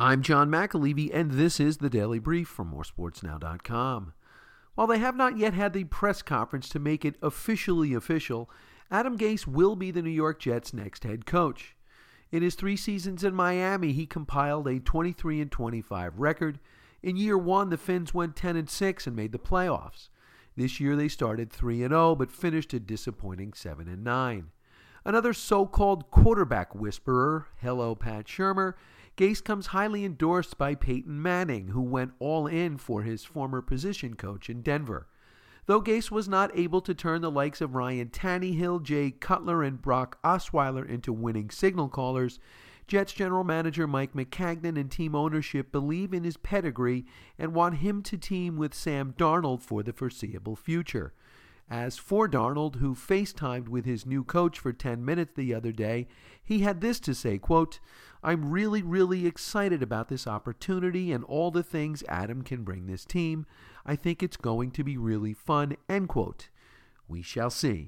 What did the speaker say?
I'm John McAlevey, and this is the Daily Brief from moresportsnow.com. While they have not yet had the press conference to make it officially official, Adam Gase will be the New York Jets' next head coach. In his three seasons in Miami, he compiled a 23 and 25 record. In year one, the Fins went 10 and 6 and made the playoffs. This year, they started 3 and 0 but finished a disappointing 7 and 9. Another so-called quarterback whisperer, hello Pat Shurmur, Gase comes highly endorsed by Peyton Manning, who went all in for his former position coach in Denver. Though Gase was not able to turn the likes of Ryan Tannehill, Jay Cutler, and Brock Osweiler into winning signal callers, Jets general manager Mike Maccagnan and team ownership believe in his pedigree and want him to team with Sam Darnold for the foreseeable future. As for Darnold, who FaceTimed with his new coach for 10 minutes the other day, he had this to say, quote, I'm really, really excited about this opportunity and all the things Adam can bring this team. I think it's going to be really fun, end quote. We shall see.